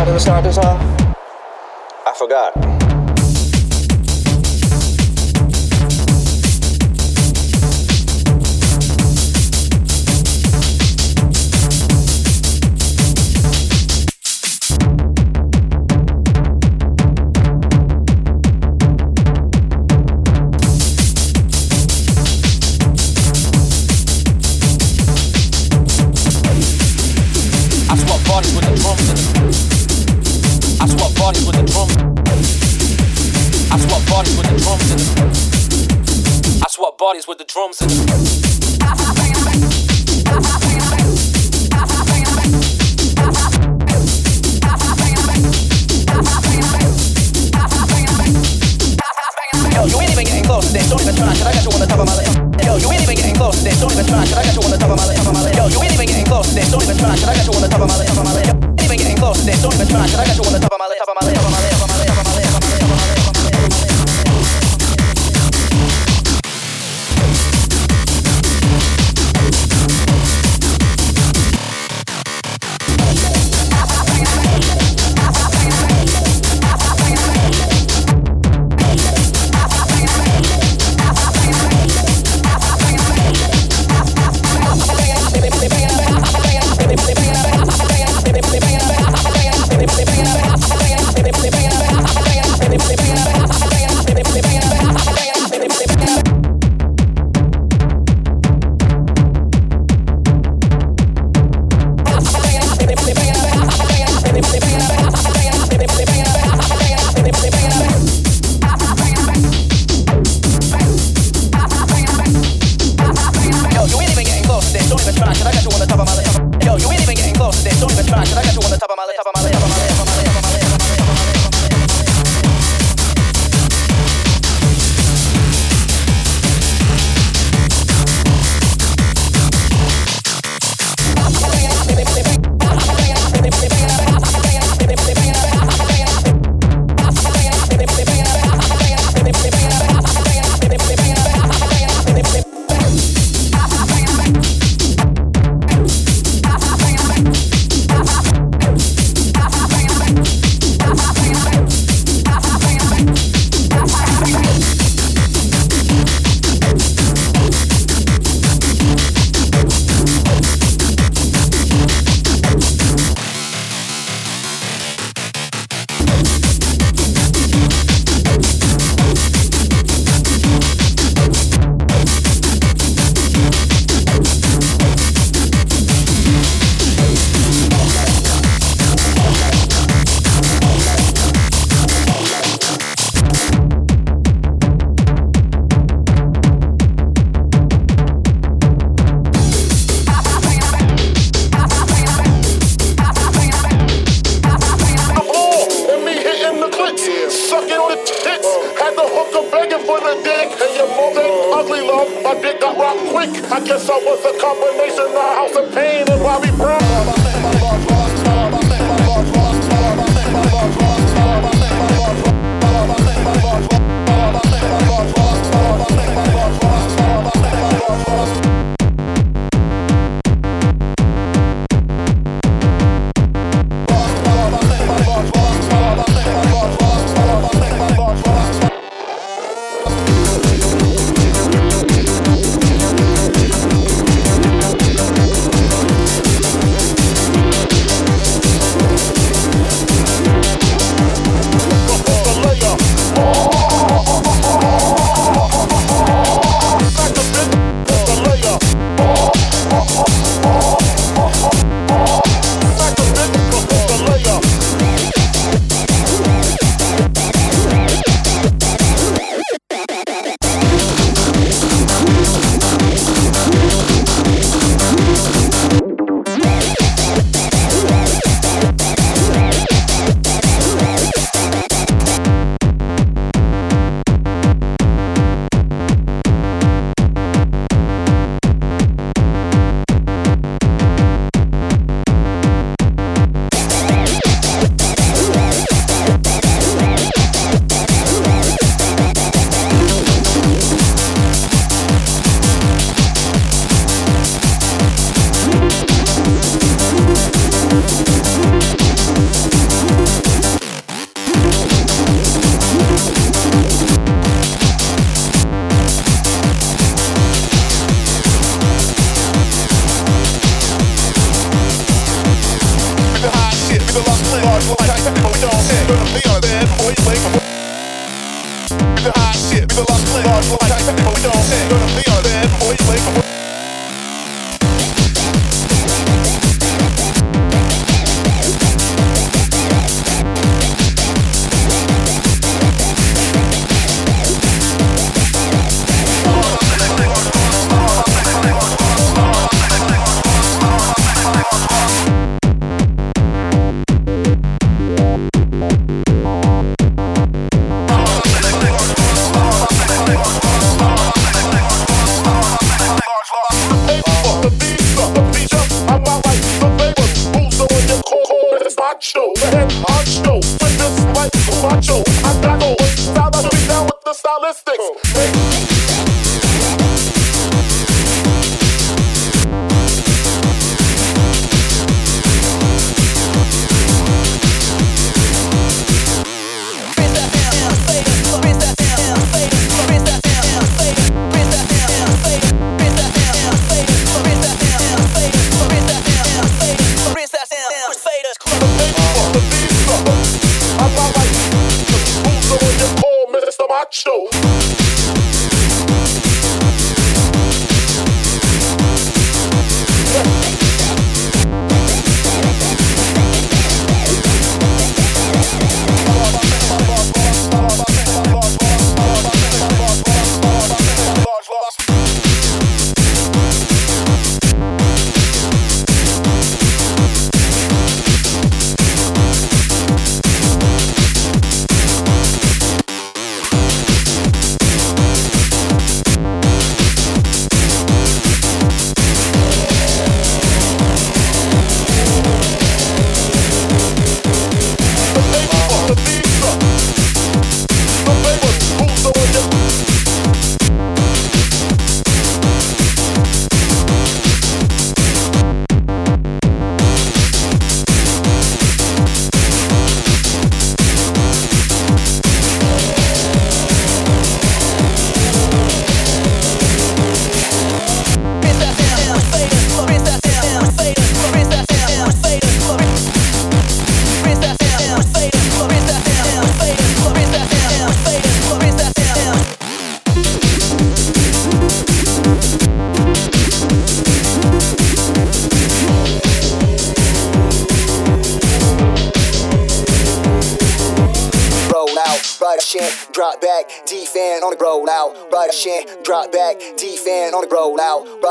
I didn't start this off? I forgot. Parties with the drums and Yo, you ain't even getting close to this. Don't even try, cause I got you on the top of my list. Yo, you ain't even getting close to this. Don't even try, cause I got you on the top of my list. Yo, you ain't even getting close to this. Don't even try, cause I got you on the top of my list. Yo, ain't even getting close to this. Don't even try, cause I got you on the top of my list.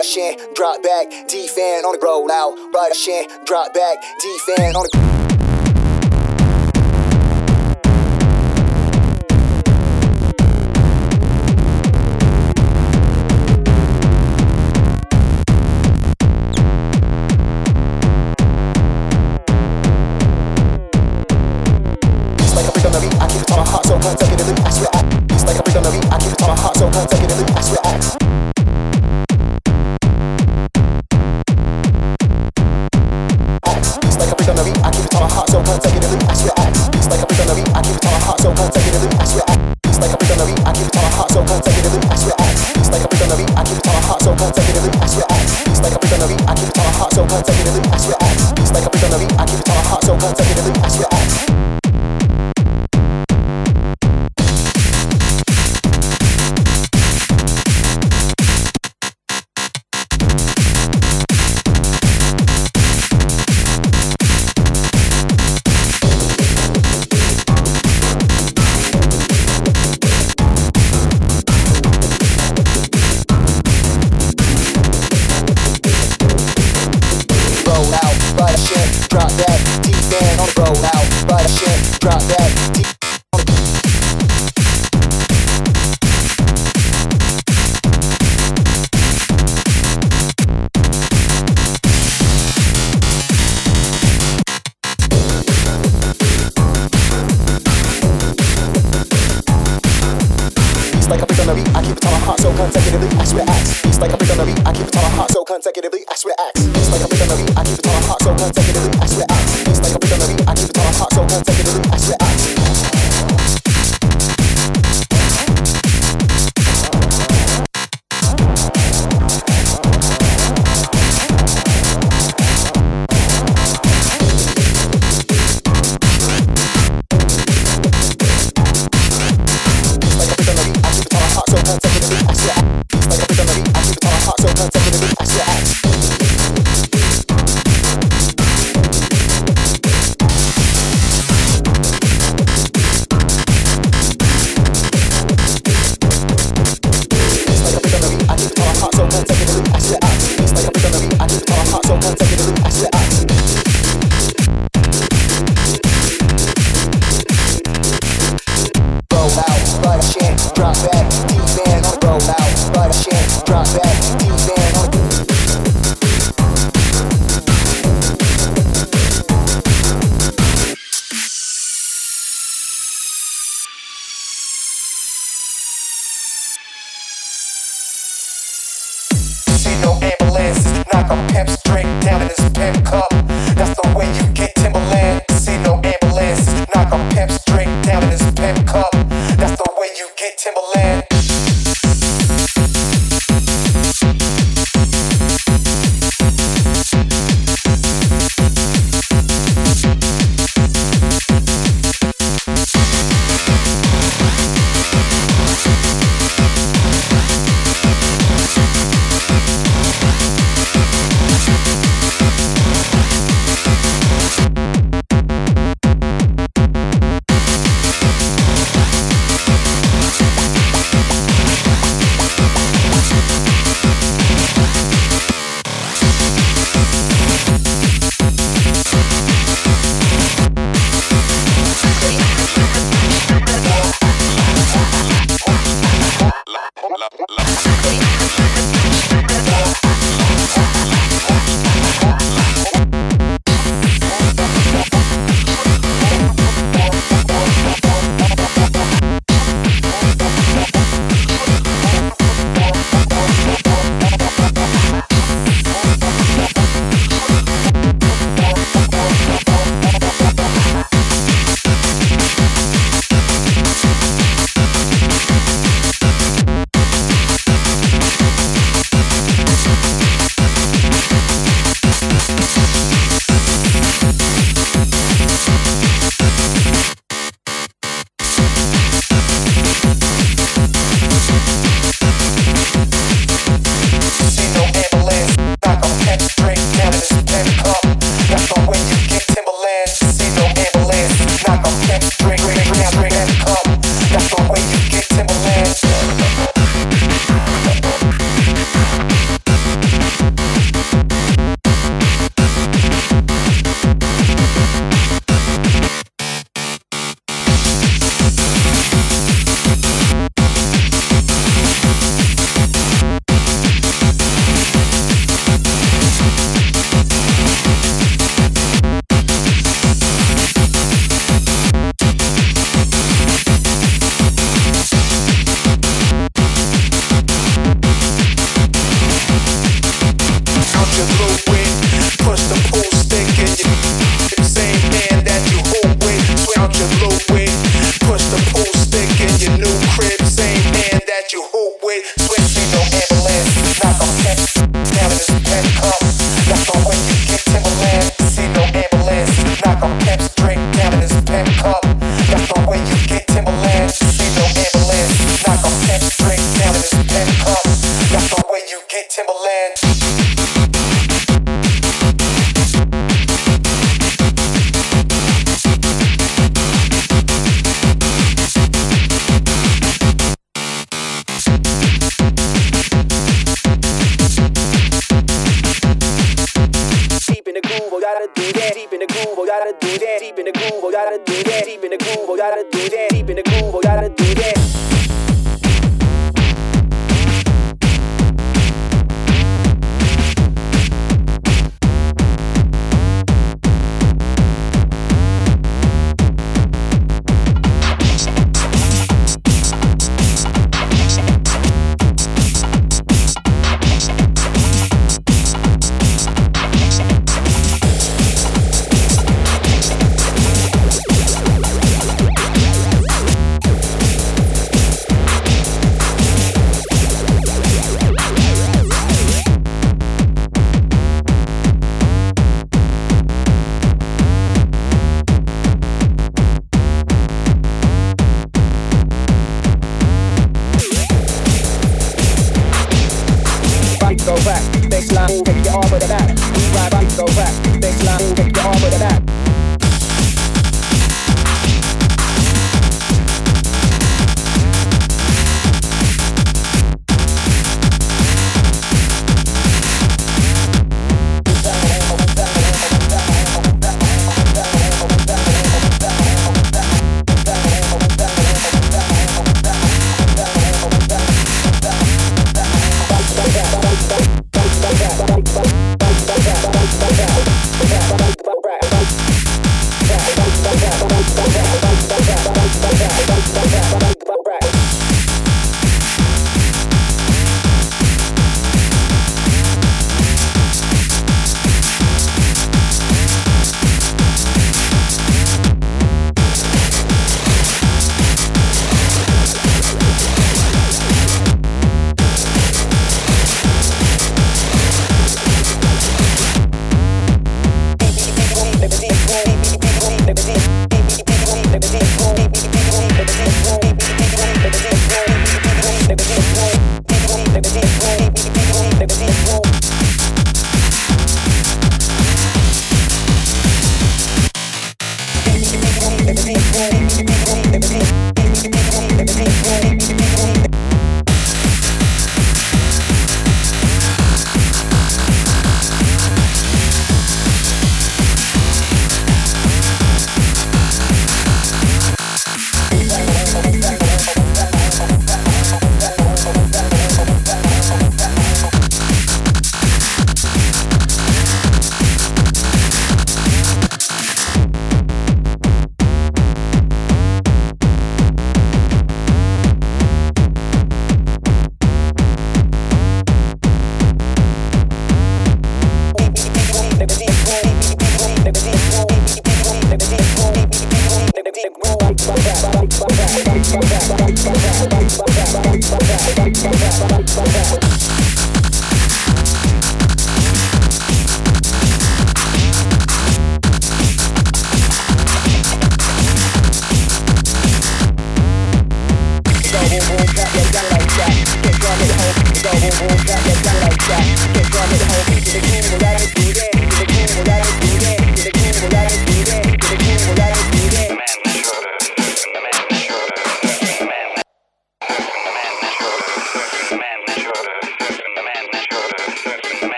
Right shin, drop back, D fan on the roll out, right a shin, drop back, D fan on the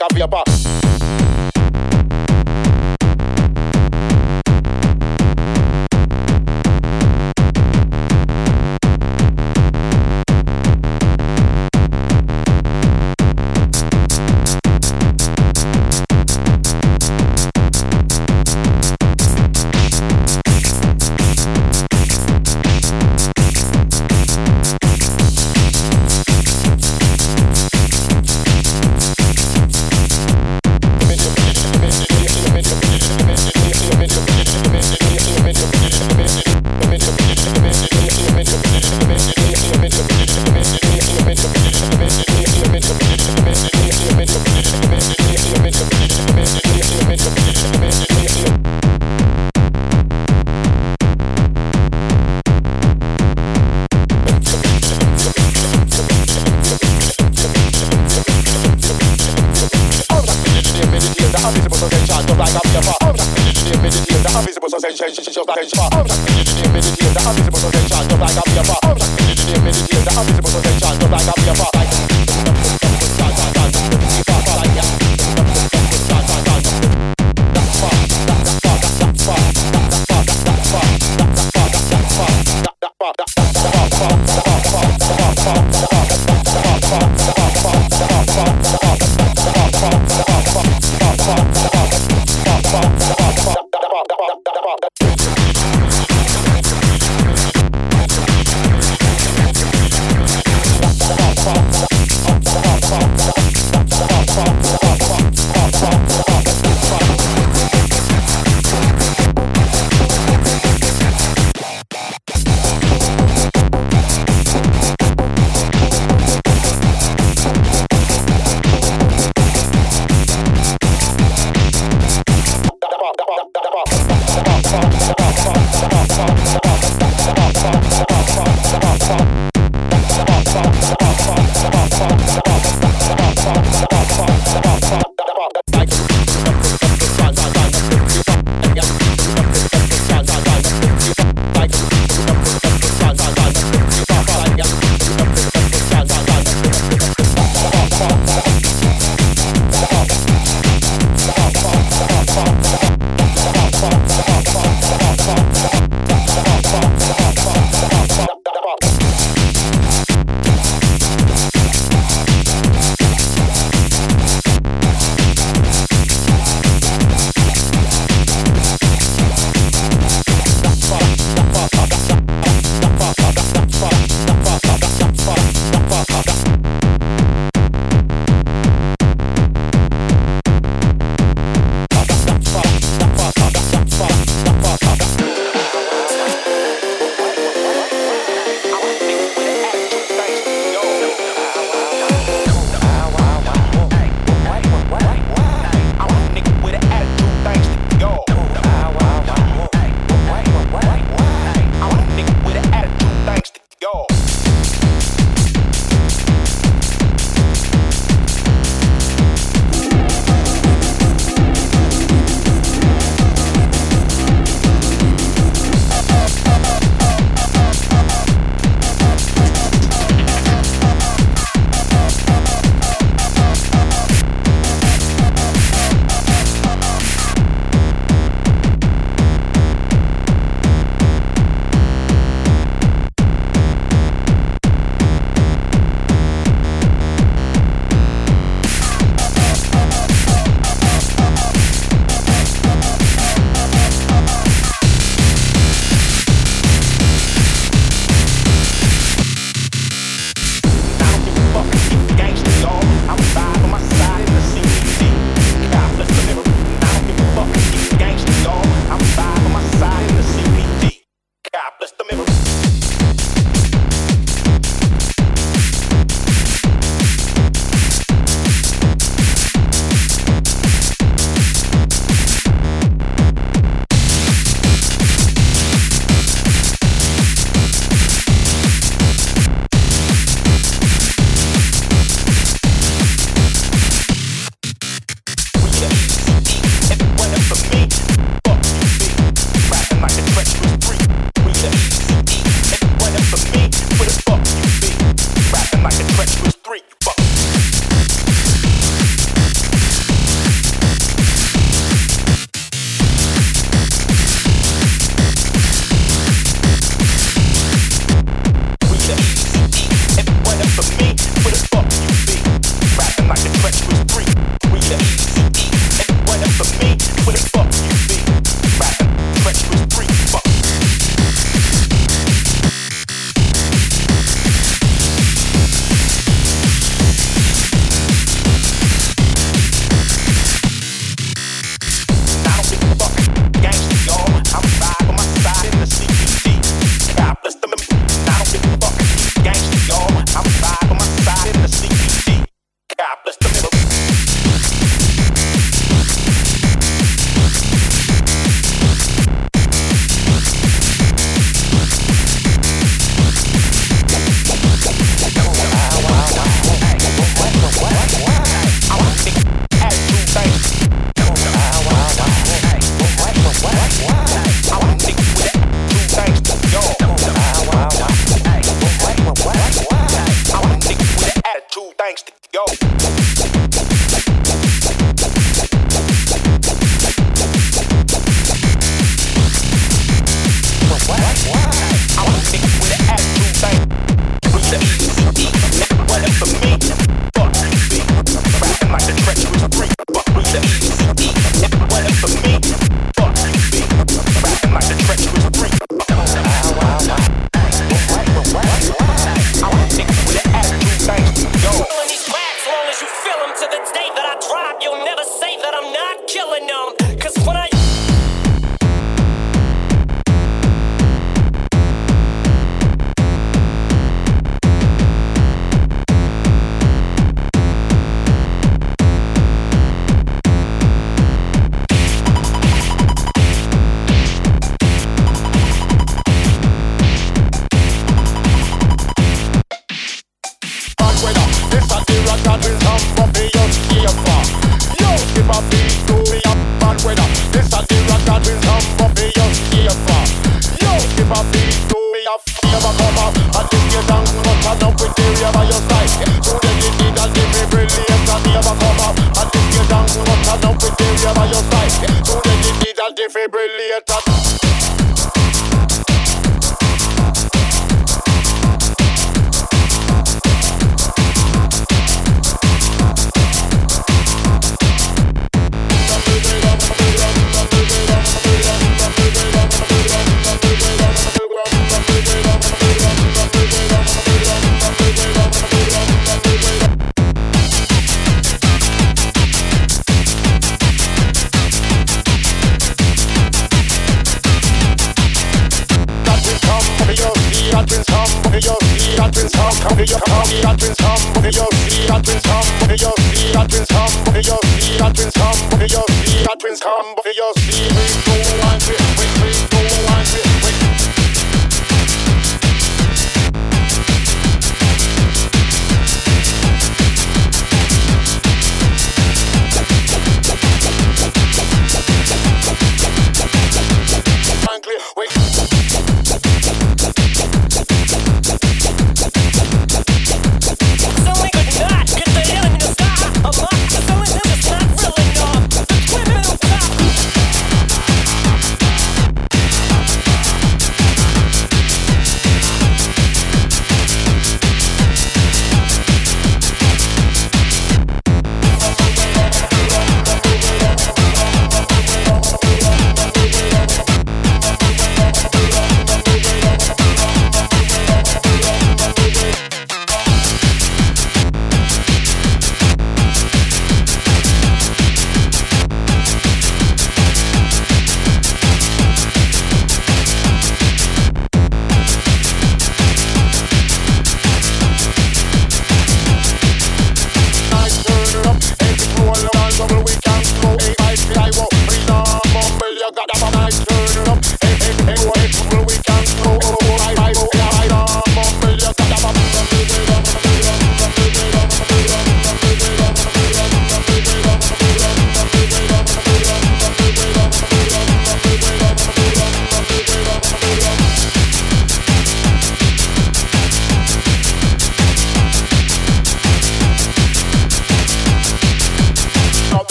like a vapor.